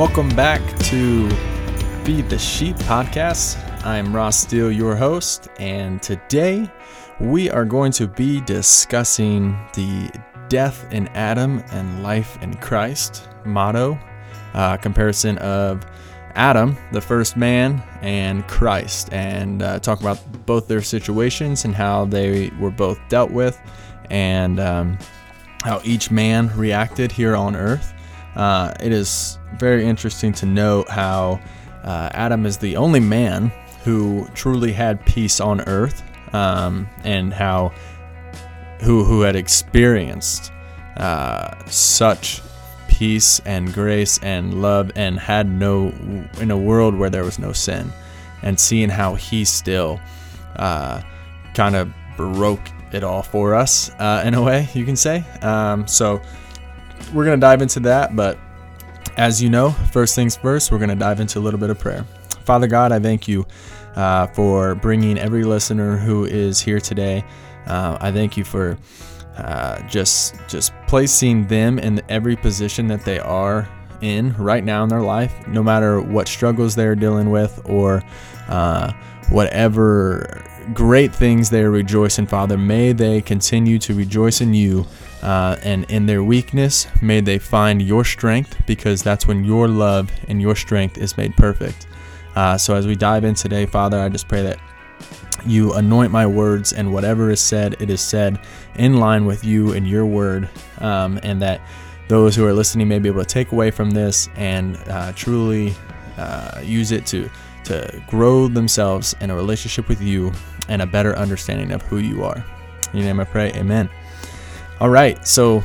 Welcome back to Feed the Sheep podcast. I'm Ross Steele, your host, and today we are going to be discussing the death in Adam and life in Christ motto, uh, comparison of Adam, the first man, and Christ, and uh, talk about both their situations and how they were both dealt with, and um, how each man reacted here on earth. Uh, it is very interesting to note how uh, Adam is the only man who truly had peace on earth, um, and how who who had experienced uh, such peace and grace and love and had no in a world where there was no sin, and seeing how he still uh, kind of broke it all for us uh, in a way you can say. Um, so we're gonna dive into that, but as you know, first things first, we're gonna dive into a little bit of prayer. Father God, I thank you uh, for bringing every listener who is here today. Uh, I thank you for uh, just just placing them in every position that they are in right now in their life, no matter what struggles they're dealing with or uh, whatever great things they are rejoicing, Father. May they continue to rejoice in you. Uh, and in their weakness, may they find your strength because that's when your love and your strength is made perfect. Uh, so, as we dive in today, Father, I just pray that you anoint my words, and whatever is said, it is said in line with you and your word, um, and that those who are listening may be able to take away from this and uh, truly uh, use it to to grow themselves in a relationship with you and a better understanding of who you are. In your name I pray, amen. All right, so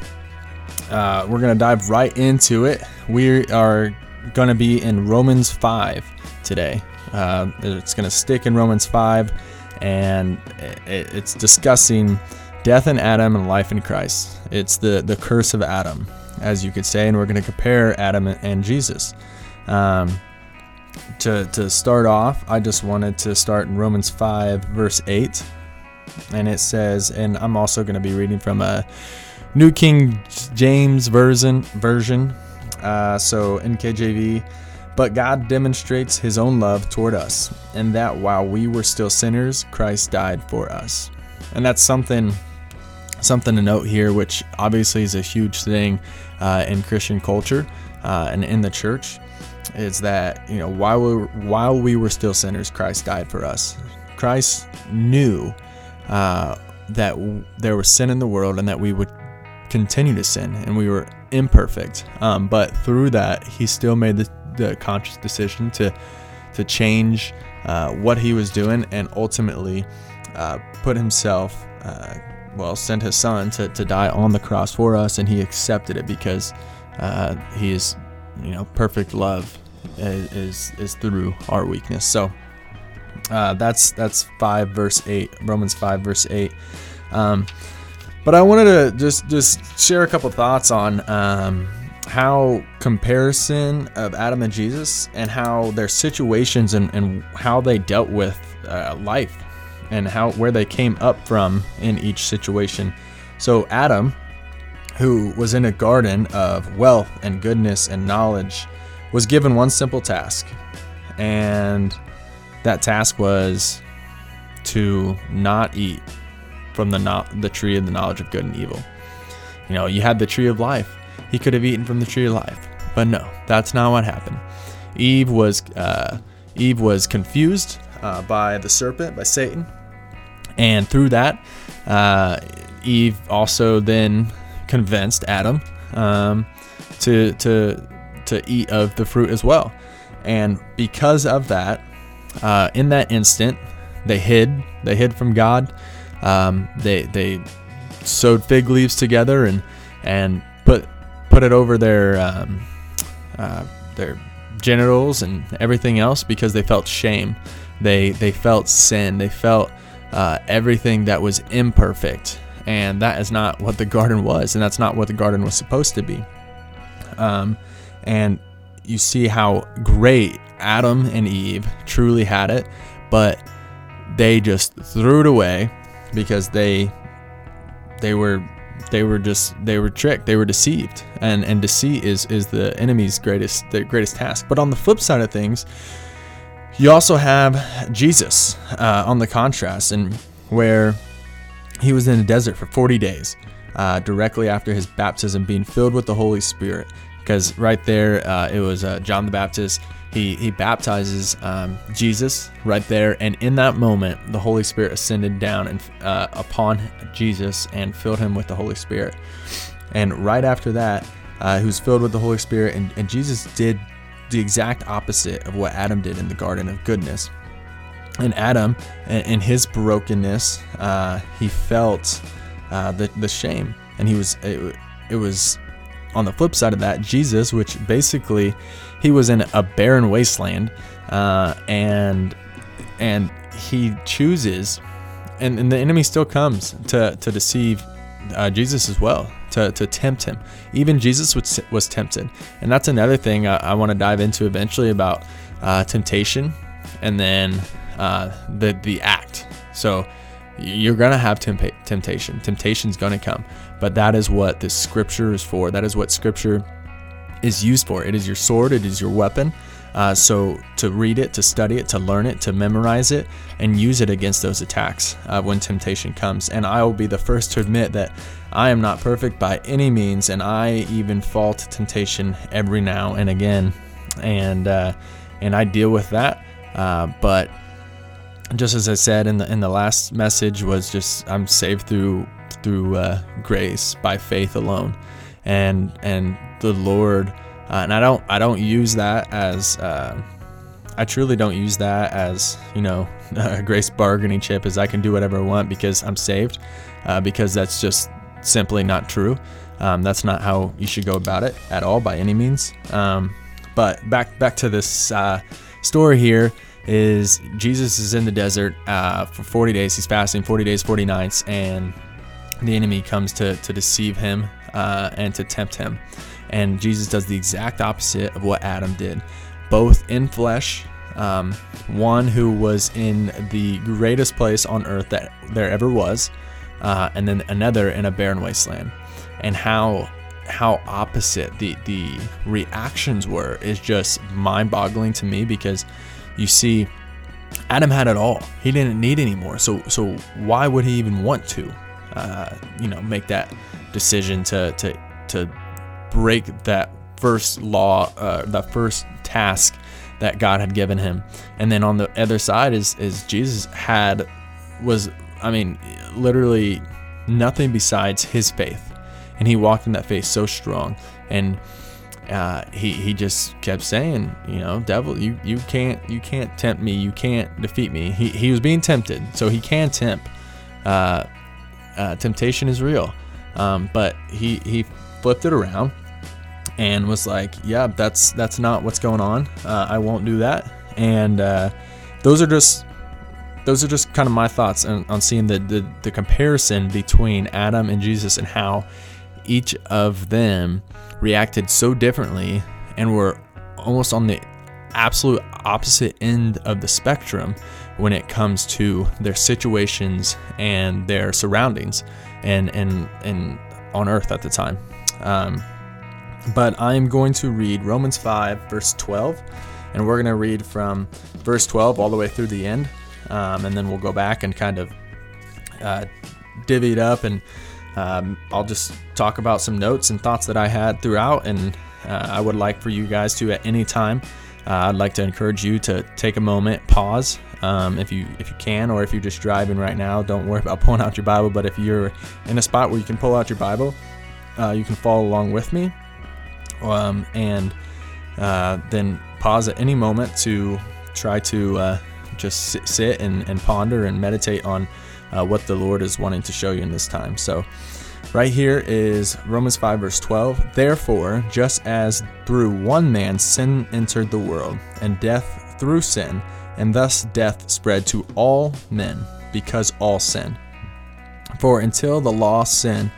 uh, we're going to dive right into it. We are going to be in Romans 5 today. Uh, it's going to stick in Romans 5, and it, it's discussing death in Adam and life in Christ. It's the, the curse of Adam, as you could say, and we're going to compare Adam and Jesus. Um, to, to start off, I just wanted to start in Romans 5, verse 8. And it says, and I'm also going to be reading from a New King James version. version. Uh, so NKJV but God demonstrates his own love toward us, and that while we were still sinners, Christ died for us. And that's something something to note here, which obviously is a huge thing uh, in Christian culture uh, and in the church, is that you know while we were, while we were still sinners, Christ died for us. Christ knew uh, that w- there was sin in the world and that we would continue to sin and we were imperfect. Um, but through that, He still made the the conscious decision to to change uh, what he was doing and ultimately uh, put himself, uh, well, sent his son to, to die on the cross for us, and he accepted it because uh, he is, you know, perfect love is is, through our weakness. So uh, that's that's five verse eight, Romans five verse eight. Um, but I wanted to just just share a couple thoughts on. Um, how comparison of Adam and Jesus and how their situations and, and how they dealt with uh, life and how where they came up from in each situation. So Adam, who was in a garden of wealth and goodness and knowledge, was given one simple task, and that task was to not eat from the no- the tree of the knowledge of good and evil. You know, you had the tree of life he could have eaten from the tree of life. But no, that's not what happened. Eve was uh, Eve was confused uh, by the serpent, by Satan, and through that, uh, Eve also then convinced Adam um, to to to eat of the fruit as well. And because of that, uh, in that instant, they hid. They hid from God. Um, they they sewed fig leaves together and and put put it over their um, uh, their genitals and everything else because they felt shame. They they felt sin. They felt uh, everything that was imperfect, and that is not what the garden was, and that's not what the garden was supposed to be. Um, and you see how great Adam and Eve truly had it, but they just threw it away because they they were they were just they were tricked they were deceived and and deceit is is the enemy's greatest the greatest task but on the flip side of things you also have jesus uh, on the contrast and where he was in the desert for 40 days uh, directly after his baptism being filled with the holy spirit because right there uh, it was uh, john the baptist he, he baptizes um, Jesus right there, and in that moment, the Holy Spirit ascended down and uh, upon Jesus and filled him with the Holy Spirit. And right after that, uh, he was filled with the Holy Spirit, and, and Jesus did the exact opposite of what Adam did in the Garden of Goodness. And Adam, in his brokenness, uh, he felt uh, the the shame, and he was it, it was on the flip side of that, Jesus, which basically he was in a barren wasteland, uh, and and he chooses, and, and the enemy still comes to to deceive uh, Jesus as well, to, to tempt him. Even Jesus was, was tempted. And that's another thing I, I want to dive into eventually about uh, temptation and then uh, the, the act. So you're to have temp- temptation. Temptation's to come. But that is what the scripture is for. That is what scripture is used for. It is your sword, it is your weapon. Uh, so to read it, to study it, to learn it, to memorize it, and use it against those attacks uh, when temptation comes. And I will be the first to admit that I am not perfect by any means, and I even fall to temptation every now and again, and uh, and I deal with that. Uh, but just as I said in the in the last message, was just I'm saved through through uh, grace by faith alone, and and the Lord. Uh, and I don't I don't use that as uh, I truly don't use that as you know a grace bargaining chip as I can do whatever I want because I'm saved, uh, because that's just simply not true. Um, that's not how you should go about it at all by any means. Um, but back back to this uh, story here is Jesus is in the desert uh, for 40 days. He's fasting 40 days, 40 nights, and the enemy comes to to deceive him uh, and to tempt him. And Jesus does the exact opposite of what Adam did, both in flesh. Um, one who was in the greatest place on earth that there ever was, uh, and then another in a barren wasteland. And how how opposite the the reactions were is just mind-boggling to me because you see Adam had it all. He didn't need any more. So so why would he even want to uh, you know make that decision to to to break that first law, uh, that first task that God had given him. And then on the other side is is Jesus had was I mean literally nothing besides his faith, and he walked in that faith so strong and. Uh, he he just kept saying, you know, devil, you you can't you can't tempt me, you can't defeat me. He he was being tempted, so he can tempt. Uh, uh, temptation is real, um, but he he flipped it around and was like, "Yeah, that's that's not what's going on. Uh, I won't do that." And uh, those are just those are just kind of my thoughts on, on seeing the, the the comparison between Adam and Jesus and how each of them reacted so differently and were almost on the absolute opposite end of the spectrum when it comes to their situations and their surroundings and and and on earth at the time. Um, but I'm going to read Romans 5, verse 12, and we're going to read from verse 12 all the way through the end. Um, and then we'll go back and kind of uh, divvy it up, and um, I'll just talk about some notes and thoughts that I had throughout. And uh, I would like for you guys to, at any time, uh, I'd like to encourage you to take a moment, pause, um, if you if you can, or if you're just driving right now. Don't worry about pulling out your Bible. But if you're in a spot where you can pull out your Bible, uh, you can follow along with me um, and uh, then pause at any moment to try to uh, just sit, sit and, and, ponder and meditate on uh, what the Lord is wanting to show you in this time. So, right here is Romans 5, verse 12. Therefore, just as through one man sin entered the world, and death through sin, and thus death spread to all men, because all sin. For until the law, sin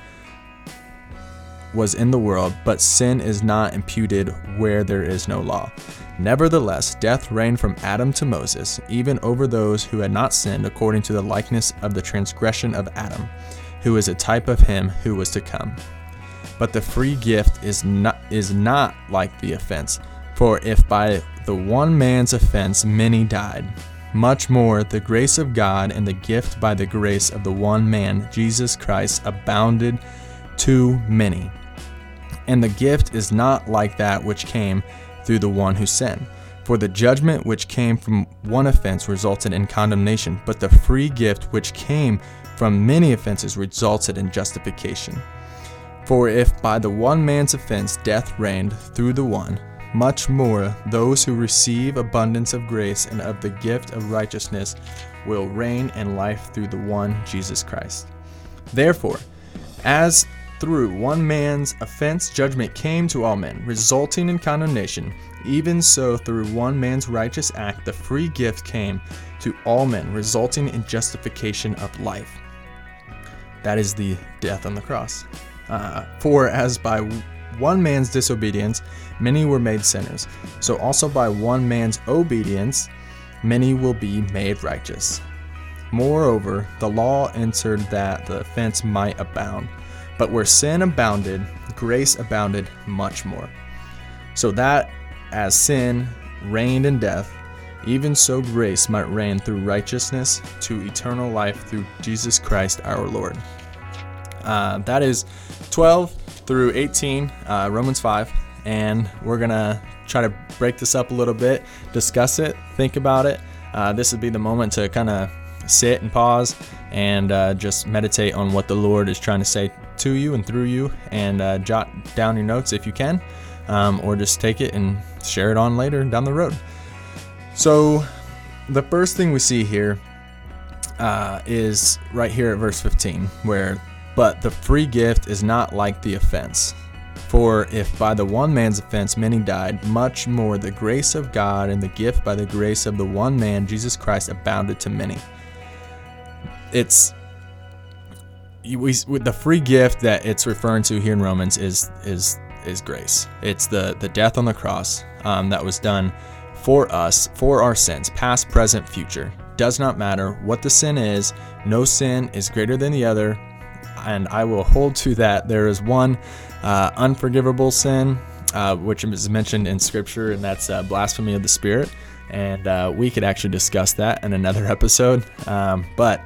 was in the world, but sin is not imputed where there is no law. Nevertheless, death reigned from Adam to Moses, even over those who had not sinned according to the likeness of the transgression of Adam, who is a type of him who was to come. But the free gift is not is not like the offense. For if by the one man's offense many died, much more the grace of God and the gift by the grace of the one man, Jesus Christ, abounded to many. And the gift is not like that which came through the one who sinned. For the judgment which came from one offense resulted in condemnation, but the free gift which came from many offenses resulted in justification. For if by the one man's offense death reigned through the one, much more those who receive abundance of grace and of the gift of righteousness will reign in life through the one Jesus Christ. Therefore, as through one man's offense judgment came to all men, resulting in condemnation, even so through one man's righteous act the free gift came to all men, resulting in justification of life. That is the death on the cross. Uh, for as by one man's disobedience many were made sinners, so also by one man's obedience many will be made righteous. Moreover, the law entered that the offense might abound. But where sin abounded, grace abounded much more. So that as sin reigned in death, even so grace might reign through righteousness to eternal life through Jesus Christ our Lord. Uh, that is 12 through 18, uh, Romans 5. And we're going to try to break this up a little bit, discuss it, think about it. Uh, this would be the moment to kind of sit and pause and uh, just meditate on what the Lord is trying to say to you and through you, and uh, jot down your notes if you can, um, or just take it and share it on later down the road. So, the first thing we see here uh, is right here at verse 15, where, but the free gift is not like the offense. For if by the one man's offense many died, much more the grace of God and the gift by the grace of the one man, Jesus Christ, abounded to many it's we the free gift that it's referring to here in Romans is is is grace. It's the the death on the cross um, that was done for us for our sins, past, present, future. Does not matter what the sin is. No sin is greater than the other, and I will hold to that. There is one uh, unforgivable sin, uh, which is mentioned in Scripture, and that's uh, blasphemy of the Spirit. And uh, we could actually discuss that in another episode. Um, but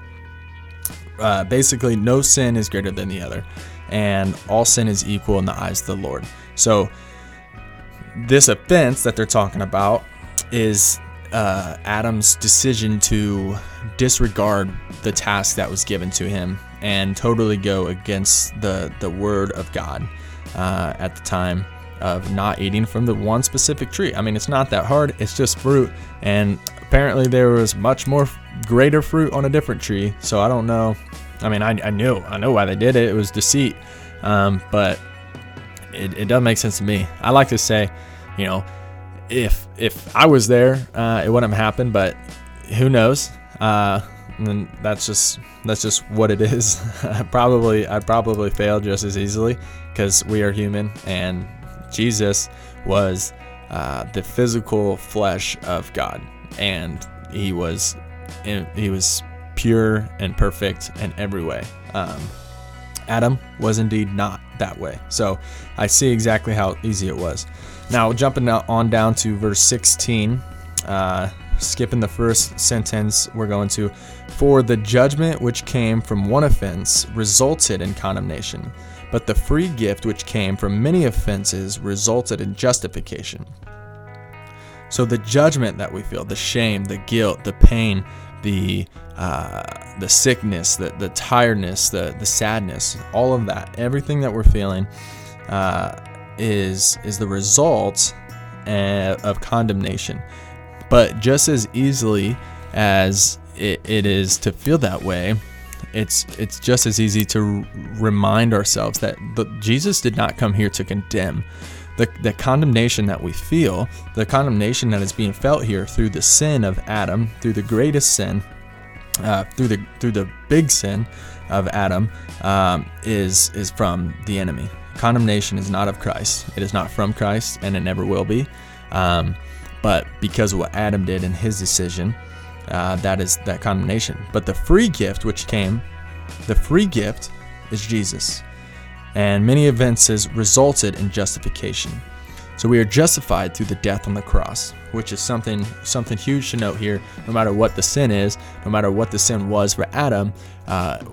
uh, basically no sin is greater than the other, and all sin is equal in the eyes of the Lord. So this offense that they're talking about is uh, Adam's decision to disregard the task that was given to him and totally go against the the word of God uh, at the time of not eating from the one specific tree. I mean, it's not that hard. It's just fruit, and apparently there was much more greater fruit on a different tree. So I don't know. I mean, I, I knew I know why they did it. It was deceit, um, but it, it doesn't make sense to me. I like to say, you know, if if I was there, uh, it wouldn't have happened. But who knows? Uh, and that's just that's just what it is. probably I'd probably fail just as easily because we are human, and Jesus was uh, the physical flesh of God and he was he was pure and perfect in every way. Um, Adam was indeed not that way. So I see exactly how easy it was. Now, jumping on down to verse 16, uh, skipping the first sentence, we're going to, For the judgment which came from one offense resulted in condemnation, but the free gift which came from many offenses resulted in justification. So the judgment that we feel, the shame, the guilt, the pain, the uh, the sickness, the the tiredness, the the sadness, all of that, everything that we're feeling, uh, is is the result uh, of condemnation. But just as easily as it, it is to feel that way, it's it's just as easy to remind ourselves that the, Jesus did not come here to condemn the, the condemnation that we feel, the condemnation that is being felt here through the sin of Adam, through the greatest sin, uh, through the through the big sin of Adam, um, is is from the enemy. Condemnation is not of Christ. It is not from Christ, and it never will be. Um, but because of what Adam did in his decision, uh, that is that condemnation. But the free gift which came, the free gift is Jesus, and many events has resulted in justification. So we are justified through the death on the cross, which is something something huge to note here. No matter what the sin is, no matter what the sin was for Adam, uh,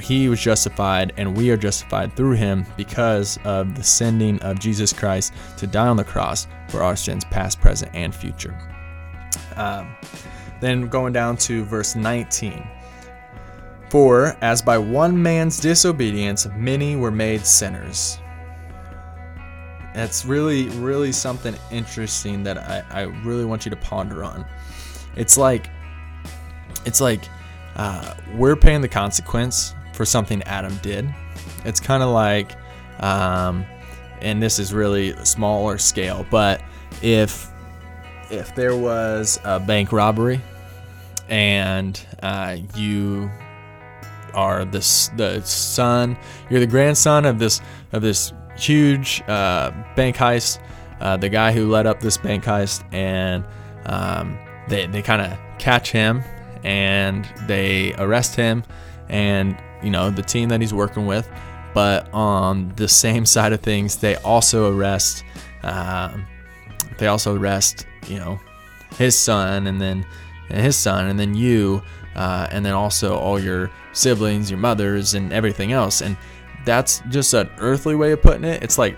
he was justified, and we are justified through him because of the sending of Jesus Christ to die on the cross for our sins, past, present, and future. Um, then going down to verse 19. For as by one man's disobedience many were made sinners that's really, really something interesting that I, I really want you to ponder on. It's like, it's like uh, we're paying the consequence for something Adam did. It's kind of like, um, and this is really smaller scale, but if if there was a bank robbery and uh, you are the the son, you're the grandson of this of this huge uh, bank heist. Uh, the guy who led up this bank heist, and um, they they kind of catch him and they arrest him, and you know the team that he's working with. But on the same side of things, they also arrest. Um, they also arrest, you know, his son, and then and his son, and then you, uh, and then also all your siblings, your mothers, and everything else. And that's just an earthly way of putting it. It's like,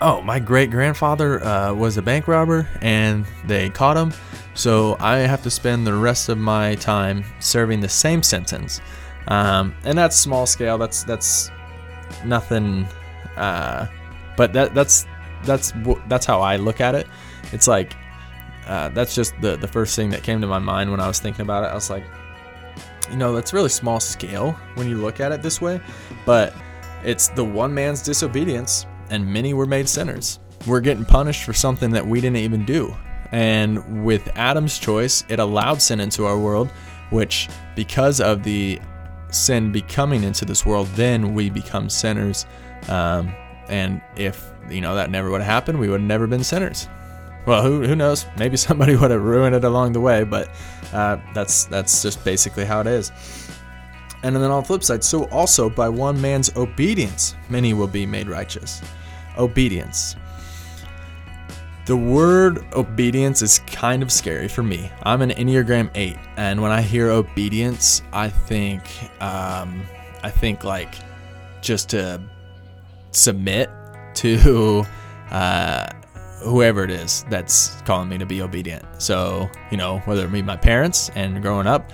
oh, my great grandfather uh, was a bank robber and they caught him. So I have to spend the rest of my time serving the same sentence. Um, and that's small scale. That's that's nothing. Uh, but that that's that's that's how I look at it. It's like uh, that's just the the first thing that came to my mind when I was thinking about it. I was like, you know, that's really small scale when you look at it this way, but it's the one man's disobedience, and many were made sinners. We're getting punished for something that we didn't even do. And with Adam's choice, it allowed sin into our world, which, because of the sin becoming into this world, then we become sinners. Um, and if you know that never would have happened, we would have never been sinners. Well, who, who knows? Maybe somebody would have ruined it along the way, but uh, that's that's just basically how it is. And then on the flip side, so also by one man's obedience, many will be made righteous. Obedience. The word obedience is kind of scary for me. I'm an Enneagram 8, and when I hear obedience, I think, um, I think like just to submit to uh, whoever it is that's calling me to be obedient. So, you know, whether it be my parents and growing up,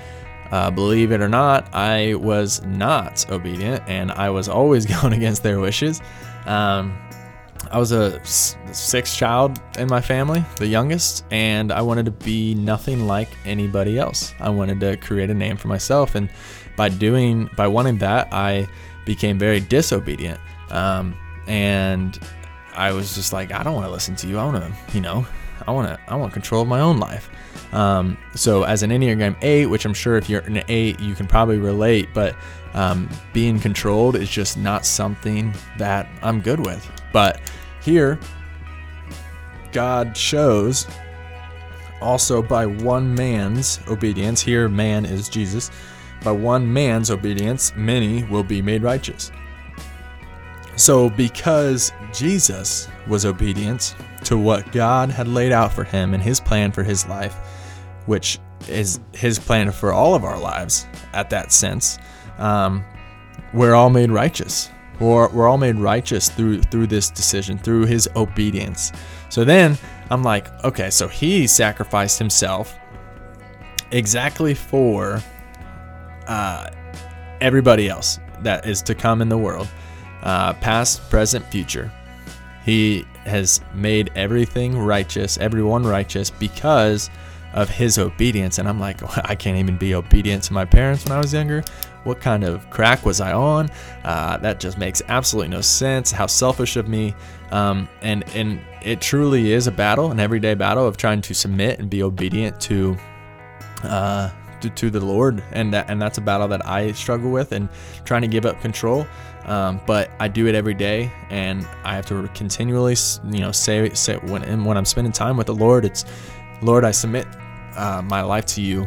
uh, believe it or not, I was not obedient and I was always going against their wishes. Um, I was a sixth child in my family, the youngest, and I wanted to be nothing like anybody else. I wanted to create a name for myself, and by doing, by wanting that, I became very disobedient. Um, and I was just like, I don't want to listen to you. I want to, you know, I want to, I want control of my own life. Um, so as an Enneagram 8, which I'm sure if you're an 8, you can probably relate, but um, being controlled is just not something that I'm good with. But here, God shows also by one man's obedience, here man is Jesus, by one man's obedience, many will be made righteous. So, because Jesus was obedient to what God had laid out for him and his plan for his life, which is his plan for all of our lives at that sense, um, we're all made righteous. We're, we're all made righteous through through this decision, through his obedience. So then I'm like, okay, so he sacrificed himself exactly for uh, everybody else that is to come in the world, uh, past, present, future. He has made everything righteous, everyone righteous, because of his obedience. And I'm like, well, I can't even be obedient to my parents when I was younger. What kind of crack was I on? Uh, that just makes absolutely no sense. How selfish of me. Um, and and it truly is a battle, an everyday battle of trying to submit and be obedient to uh, to, to, the Lord, and that and that's a battle that I struggle with, and trying to give up control. Um, but I do it every day, and I have to continually, you know, say say when when I'm spending time with the Lord, it's Lord, I submit uh, my life to you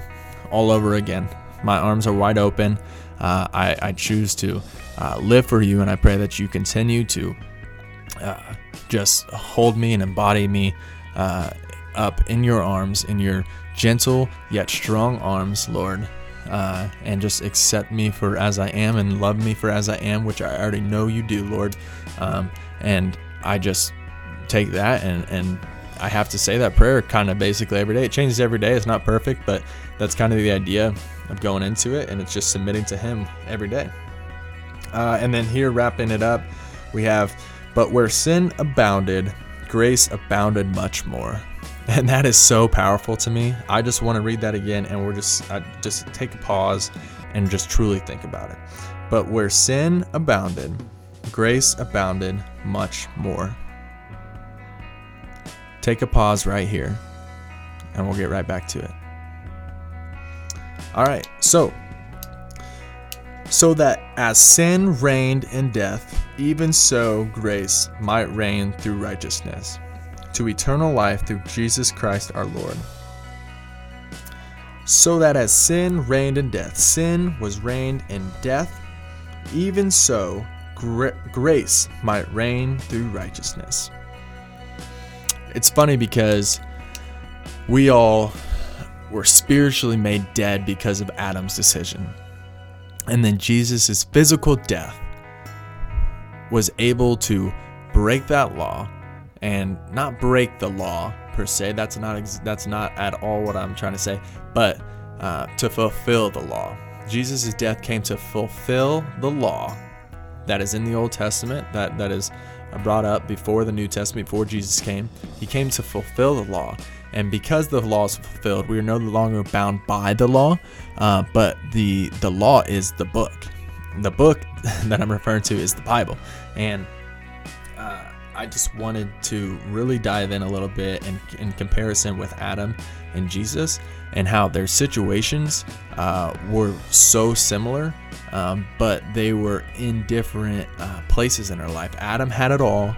all over again. My arms are wide open. Uh, I, I, choose to uh, live for you, and I pray that you continue to uh, just hold me and embody me uh, up in your arms, in your gentle yet strong arms, Lord. Uh, and just accept me for as I am and love me for as I am, which I already know you do, Lord. Um, and I just take that and, and I have to say that prayer kind of basically every day. It changes every day. It's not perfect, but that's kind of the idea of going into it. And it's just submitting to Him every day. Uh, and then here, wrapping it up, we have, but where sin abounded, grace abounded much more. And that is so powerful to me. I just want to read that again and we're just uh, just take a pause and just truly think about it. But where sin abounded, grace abounded much more. Take a pause right here and we'll get right back to it. All right. So, so that as sin reigned in death, even so grace might reign through righteousness to eternal life through Jesus Christ our Lord. So that as sin reigned in death, sin was reigned in death, even so gra- grace might reign through righteousness. It's funny because we all were spiritually made dead because of Adam's decision. And then Jesus' physical death was able to break that law and not break the law per se. That's not ex- that's not at all what I'm trying to say, but uh, to fulfill the law. Jesus' death came to fulfill the law that is in the Old Testament, that that is brought up before the New Testament, before Jesus came. He came to fulfill the law, and because the law is fulfilled, we are no longer bound by the law, uh, but the the law is the book. The book that I'm referring to is the Bible, and I just wanted to really dive in a little bit in, in comparison with Adam and Jesus and how their situations uh, were so similar, um, but they were in different uh, places in their life. Adam had it all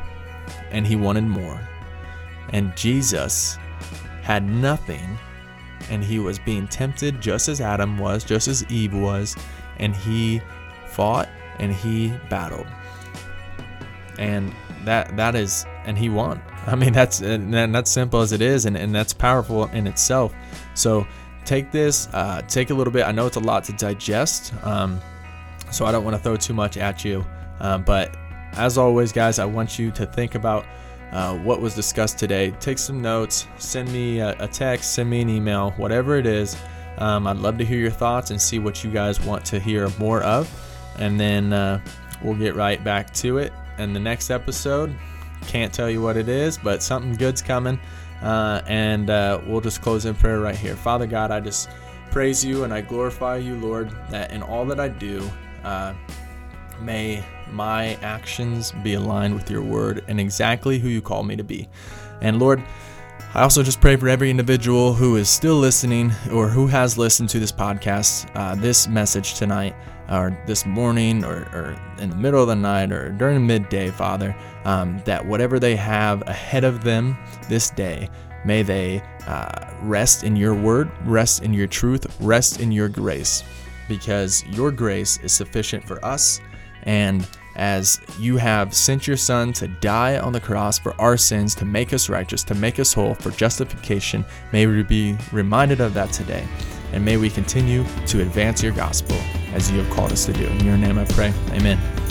and he wanted more, and Jesus had nothing and he was being tempted just as Adam was, just as Eve was, and he fought and he battled. And that that is and he won. I mean that's and that's simple as it is and, and that's powerful in itself. So take this uh, take a little bit. I know it's a lot to digest um, so i don't want to throw too much at you um, but as always guys i want you to think about uh, what was discussed today. Take some notes send me a, a text send me an email whatever it is. Um, i'd love to hear your thoughts and see what you guys want to hear more of and then uh, we'll get right back to it in the next episode. Can't tell you what it is, but something good's coming. Uh, and uh, we'll just close in prayer right here. Father God, I just praise you and I glorify you, Lord, that in all that I do, uh, may my actions be aligned with your word and exactly who you call me to be. And Lord, I also just pray for every individual who is still listening or who has listened to this podcast, uh, this message tonight, or this morning, or, or, in the middle of the night, or during midday, Father, um, that whatever they have ahead of them this day, may they uh, rest in your word, rest in your truth, rest in your grace, because your grace is sufficient for us. And as you have sent your Son to die on the cross for our sins, to make us righteous, to make us whole, for justification. May we be reminded of that today. And may we continue to advance your gospel as you have called us to do. In your name I pray. Amen.